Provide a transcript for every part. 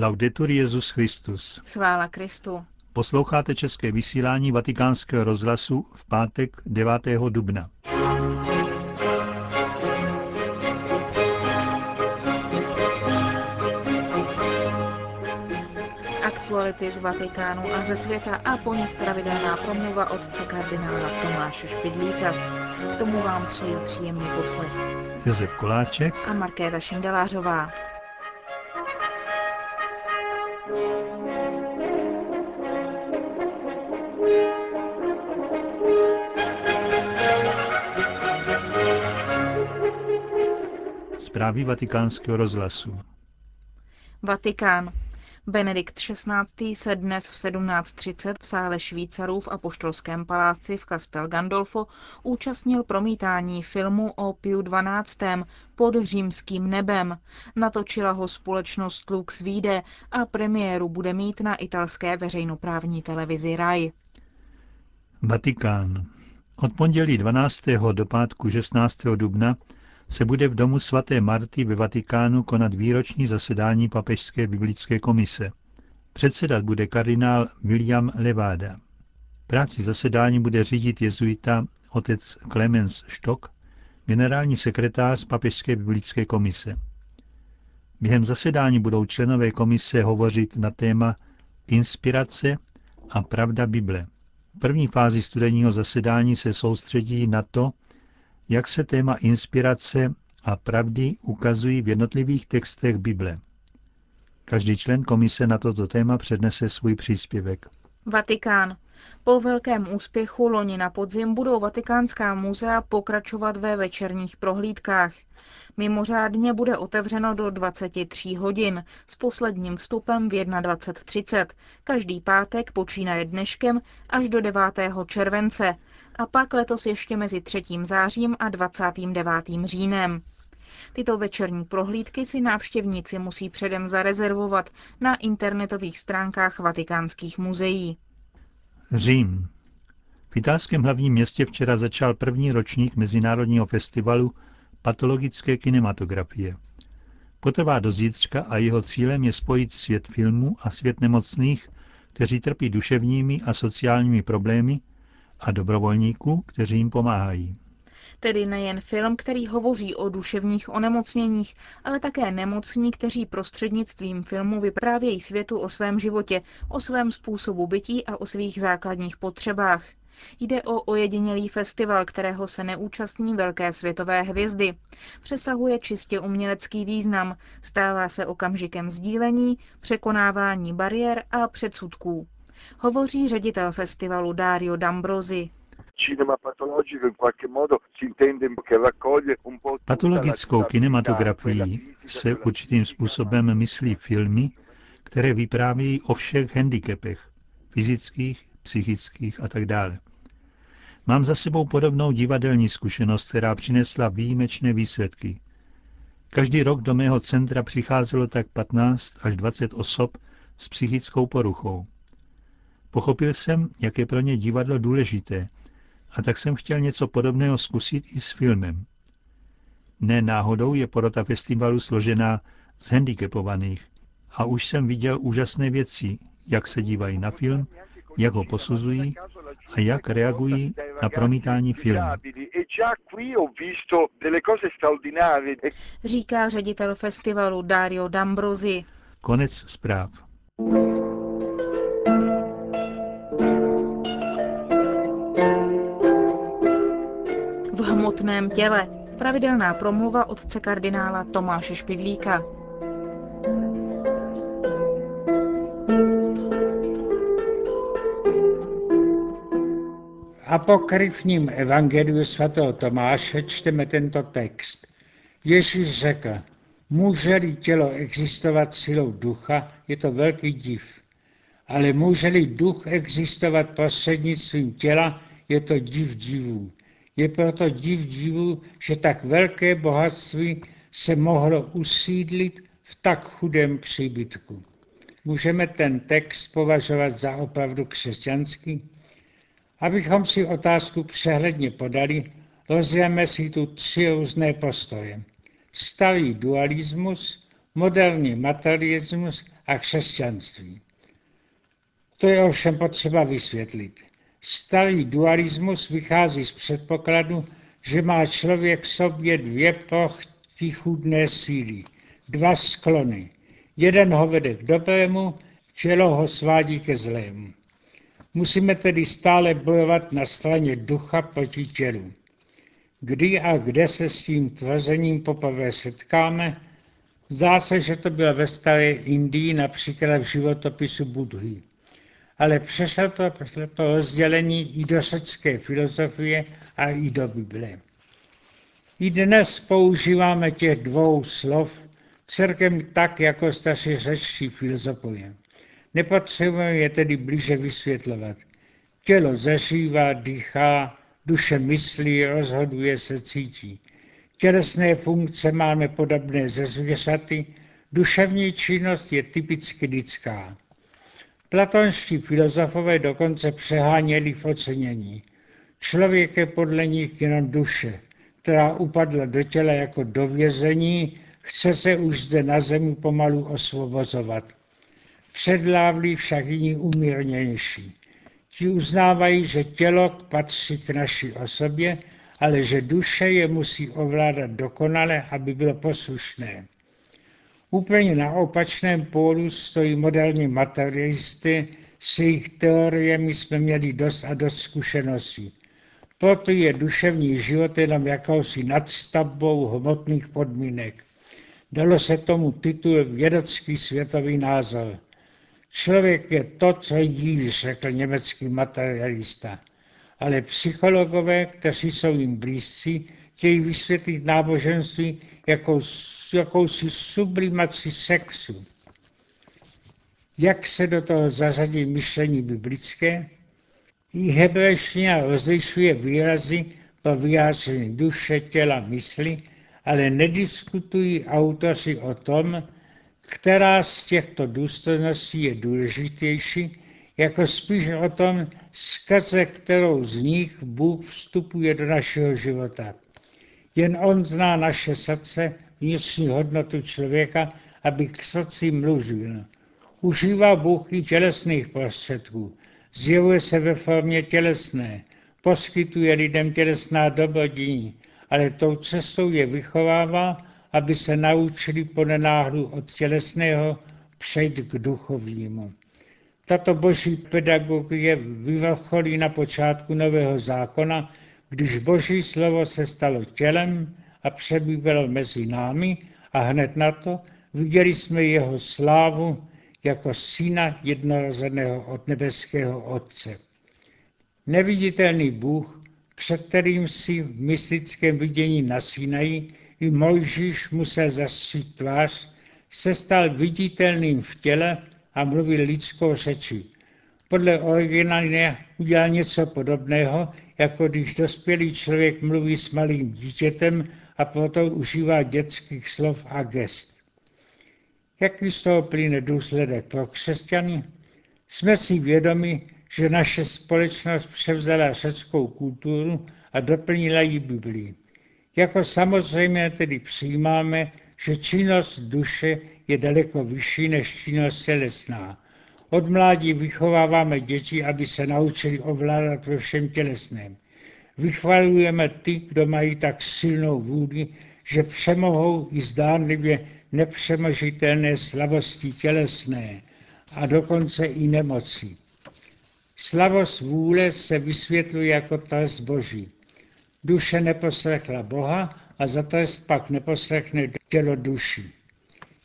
Laudetur Jezus Christus. Chvála Kristu. Posloucháte české vysílání Vatikánského rozhlasu v pátek 9. dubna. Aktuality z Vatikánu a ze světa a po nich pravidelná promluva otce kardinála Tomáše Špidlíka. K tomu vám přeji příjemný poslech. Josef Koláček a Markéta Šindelářová. Zprávy vatikánského rozhlasu. Vatikán. Benedikt XVI. se dnes v 17.30 v sále Švýcarů v Apoštolském paláci v Castel Gandolfo účastnil promítání filmu o Piu XII. pod římským nebem. Natočila ho společnost Lux Vide a premiéru bude mít na italské veřejnoprávní televizi RAI. Vatikán. Od pondělí 12. do pátku 16. dubna se bude v domu svaté Marty ve Vatikánu konat výroční zasedání Papežské biblické komise. Předsedat bude kardinál William Levada. Práci zasedání bude řídit jezuita otec Clemens Stock, generální sekretář Papežské biblické komise. Během zasedání budou členové komise hovořit na téma inspirace a pravda Bible. V první fázi studijního zasedání se soustředí na to, jak se téma inspirace a pravdy ukazují v jednotlivých textech Bible. Každý člen komise na toto téma přednese svůj příspěvek. Vatikán. Po velkém úspěchu loni na podzim budou Vatikánská muzea pokračovat ve večerních prohlídkách. Mimořádně bude otevřeno do 23 hodin s posledním vstupem v 21.30. Každý pátek počínaje dneškem až do 9. července a pak letos ještě mezi 3. zářím a 29. říjnem. Tyto večerní prohlídky si návštěvníci musí předem zarezervovat na internetových stránkách vatikánských muzeí. Řím. V italském hlavním městě včera začal první ročník Mezinárodního festivalu patologické kinematografie. Potrvá do zítřka a jeho cílem je spojit svět filmu a svět nemocných, kteří trpí duševními a sociálními problémy a dobrovolníků, kteří jim pomáhají. Tedy nejen film, který hovoří o duševních onemocněních, ale také nemocní, kteří prostřednictvím filmu vyprávějí světu o svém životě, o svém způsobu bytí a o svých základních potřebách. Jde o ojedinělý festival, kterého se neúčastní velké světové hvězdy. Přesahuje čistě umělecký význam, stává se okamžikem sdílení, překonávání bariér a předsudků. Hovoří ředitel festivalu Dario D'Ambrosi. Patologickou kinematografií se určitým způsobem myslí filmy, které vyprávějí o všech handicapech, fyzických, psychických a tak dále. Mám za sebou podobnou divadelní zkušenost, která přinesla výjimečné výsledky. Každý rok do mého centra přicházelo tak 15 až 20 osob s psychickou poruchou. Pochopil jsem, jak je pro ně divadlo důležité a tak jsem chtěl něco podobného zkusit i s filmem. Ne náhodou je porota festivalu složená z handicapovaných a už jsem viděl úžasné věci, jak se dívají na film, jak ho posuzují a jak reagují na promítání filmu. Říká ředitel festivalu Dario D'Ambrosi. Konec zpráv. V hmotném těle. Pravidelná promluva otce kardinála Tomáše Špidlíka. apokryfním evangeliu svatého Tomáše čteme tento text. Ježíš řekl, může-li tělo existovat silou ducha, je to velký div. Ale může-li duch existovat prostřednictvím těla, je to div divů. Je proto div divů, že tak velké bohatství se mohlo usídlit v tak chudém příbytku. Můžeme ten text považovat za opravdu křesťanský? Abychom si otázku přehledně podali, rozdělíme si tu tři různé postoje. Starý dualismus, moderní materialismus a křesťanství. To je ovšem potřeba vysvětlit. Starý dualismus vychází z předpokladu, že má člověk v sobě dvě protichudné síly, dva sklony. Jeden ho vede k dobrému, tělo ho svádí ke zlému. Musíme tedy stále bojovat na straně ducha proti tělu. Kdy a kde se s tím tvrzením poprvé setkáme, zdá se, že to bylo ve staré Indii, například v životopisu Budhy. Ale přešlo to, přešlo to rozdělení i do řecké filozofie a i do Bible. I dnes používáme těch dvou slov celkem tak, jako starší řečtí filozofové. Nepotřebujeme je tedy blíže vysvětlovat. Tělo zažívá, dýchá, duše myslí, rozhoduje se, cítí. Tělesné funkce máme podobné ze zvěřaty, duševní činnost je typicky lidská. Platonští filozofové dokonce přeháněli v ocenění. Člověk je podle nich jenom duše, která upadla do těla jako do vězení, chce se už zde na zemi pomalu osvobozovat. Předlávlí však jiní umírnější. Ti uznávají, že tělo patří k naší osobě, ale že duše je musí ovládat dokonale, aby bylo poslušné. Úplně na opačném pólu stojí moderní materialisty, s jejich teoriemi jsme měli dost a dost zkušeností. Proto je duševní život jenom jakousi nadstavbou hmotných podmínek. Dalo se tomu titul vědecký světový názor. Člověk je to, co jí, řekl německý materialista. Ale psychologové, kteří jsou jim blízcí, chtějí vysvětlit náboženství jako jakousi sublimaci sexu. Jak se do toho zařadí myšlení biblické? I hebrejština rozlišuje výrazy pro vyjádření duše, těla, mysli, ale nediskutují autoři o tom, která z těchto důstojností je důležitější, jako spíš o tom, skrze kterou z nich Bůh vstupuje do našeho života. Jen On zná naše srdce, vnitřní hodnotu člověka, aby k srdci mluvil. Užívá Bůh i tělesných prostředků. Zjevuje se ve formě tělesné, poskytuje lidem tělesná dobrodění, ale tou cestou je vychovává aby se naučili po nenáhlu od tělesného přejít k duchovnímu. Tato boží pedagogie vyvrcholí na počátku Nového zákona, když boží slovo se stalo tělem a přebývalo mezi námi a hned na to viděli jsme jeho slávu jako syna jednorozeného od nebeského Otce. Neviditelný Bůh, před kterým si v mystickém vidění na Sinaji i Mojžíš musel zastřít tvář, se stal viditelným v těle a mluvil lidskou řečí. Podle originálu udělal něco podobného, jako když dospělý člověk mluví s malým dítětem a proto užívá dětských slov a gest. Jaký z toho plyne důsledek pro křesťany? Jsme si vědomi, že naše společnost převzala řeckou kulturu a doplnila ji Biblii. Jako samozřejmě tedy přijímáme, že činnost duše je daleko vyšší než činnost tělesná. Od mládí vychováváme děti, aby se naučili ovládat ve všem tělesném. Vychvalujeme ty, kdo mají tak silnou vůli, že přemohou i zdánlivě nepřemožitelné slabosti tělesné a dokonce i nemoci. Slavost vůle se vysvětluje jako trest Boží. Duše neposlechla Boha a za trest pak neposlechne tělo duši.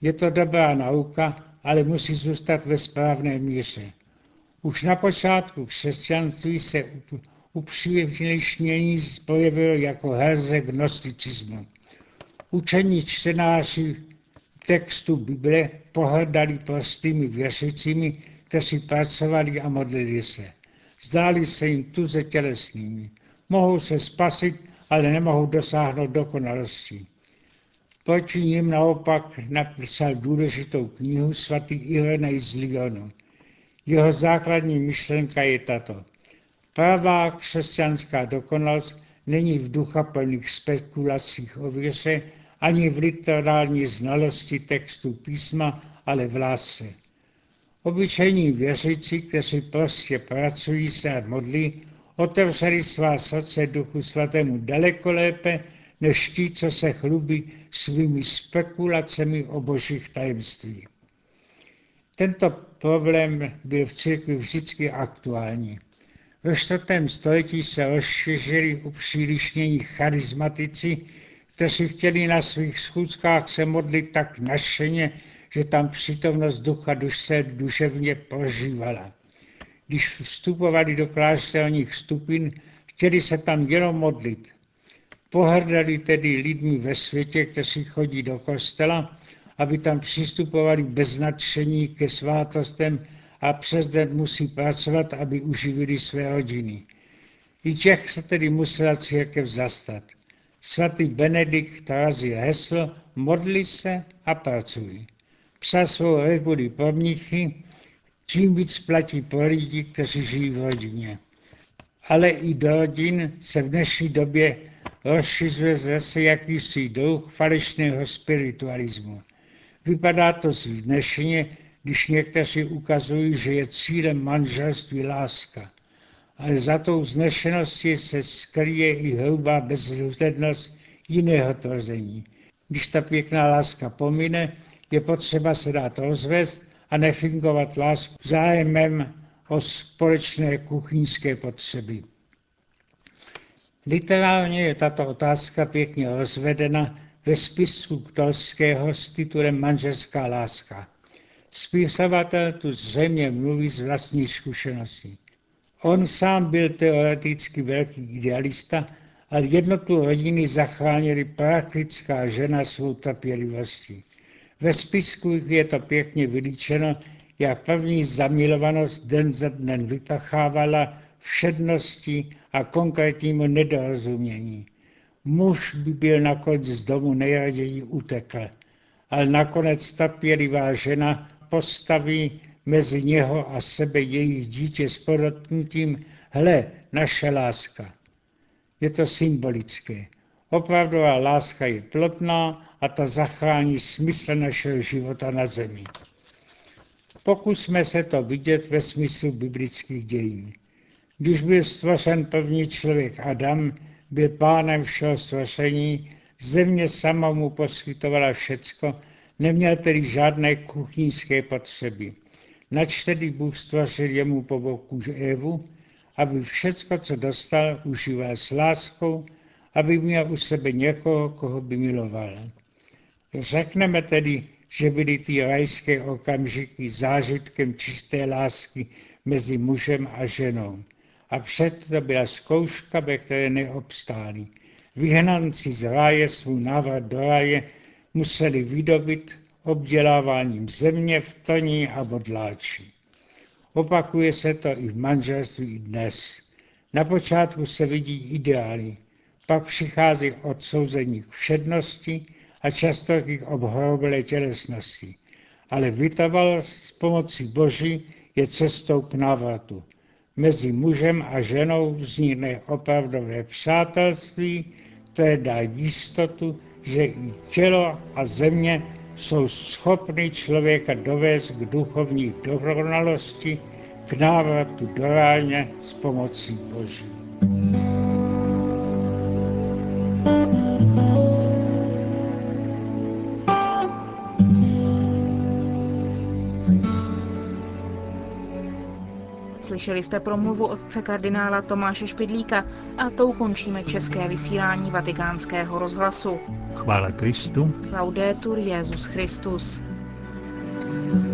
Je to dobrá nauka, ale musí zůstat ve správné míře. Už na počátku křesťanství se upřímnějšnění projevilo jako herze gnosticismu. Učení čtenáři textu Bible pohrdali prostými věřícími, kteří pracovali a modlili se. Zdáli se jim tuze tělesnými mohou se spasit, ale nemohou dosáhnout dokonalosti. Proti ním naopak napsal důležitou knihu svatý Irenej z Lyonu. Jeho základní myšlenka je tato. Pravá křesťanská dokonalost není v ducha plných spekulacích o víře, ani v literální znalosti textu písma, ale v lásce. Obyčejní věřící, kteří prostě pracují se a modlí, otevřeli svá srdce Duchu Svatému daleko lépe, než ti, co se chlubí svými spekulacemi o božích tajemství. Tento problém byl v církvi vždycky aktuální. Ve čtvrtém století se rozšířili upřílišnění charizmatici, kteří chtěli na svých schůzkách se modlit tak našeně, že tam přítomnost ducha duše duševně prožívala. Když vstupovali do klášterních stupin, chtěli se tam jenom modlit. Pohrdali tedy lidmi ve světě, kteří chodí do kostela, aby tam přistupovali bez nadšení ke svátostem a přes den musí pracovat, aby uživili své rodiny. I těch se tedy musela církev zastat. Svatý Benedikt razí heslo modli se a pracuj. Psal svou reguli pro mnichy, čím víc platí pro lidi, kteří žijí v rodině. Ale i do rodin se v dnešní době rozšiřuje zase jakýsi druh falešného spiritualismu. Vypadá to zvnešeně, když někteří ukazují, že je cílem manželství láska. Ale za tou vznešeností se skryje i hrubá bezhlednost jiného tvrzení. Když ta pěkná láska pomine, je potřeba se dát rozvést a nefingovat lásku zájemem o společné kuchyňské potřeby. Literárně je tato otázka pěkně rozvedena ve spisku Ktolského s titulem Manželská láska. Spisovatel tu zřejmě mluví z vlastní zkušenosti. On sám byl teoreticky velký idealista, ale jednotu rodiny zachránili praktická žena svou trpělivostí. Ve spisku je to pěkně vylíčeno, jak první zamilovanost den za dnem vypachávala všednosti a konkrétnímu nedorozumění. Muž by byl nakonec z domu nejraději utekl, ale nakonec trpělivá žena postaví mezi něho a sebe jejich dítě s podotknutím, hle, naše láska. Je to symbolické. Opravdová láska je plotná a ta zachrání smysl našeho života na zemi. Pokusme se to vidět ve smyslu biblických dějin. Když byl stvořen první člověk Adam, byl pánem všeho stvoření, země sama mu poskytovala všecko, neměl tedy žádné kuchyňské potřeby. Nač tedy Bůh stvořil jemu po boku Evu, aby všecko, co dostal, užíval s láskou, aby měl u sebe někoho, koho by miloval. Řekneme tedy, že byly ty rajské okamžiky zážitkem čisté lásky mezi mužem a ženou. A před to byla zkouška, ve které neobstáli. Vyhnanci z ráje svůj návrat do ráje museli vydobit obděláváním země v toní a bodláči. Opakuje se to i v manželství i dnes. Na počátku se vidí ideály, pak přichází odsouzení k všednosti a často k obhroblé tělesnosti. Ale vytrvalost s pomocí Boží je cestou k návratu. Mezi mužem a ženou vznikne opravdové přátelství, které dá jistotu, že i tělo a země jsou schopny člověka dovést k duchovní dokonalosti, k návratu do ráně s pomocí Boží. Slyšeli jste promluvu otce kardinála Tomáše Špidlíka a tou končíme české vysílání vatikánského rozhlasu. Chvála Kristu. Laudetur Jezus Christus. thank you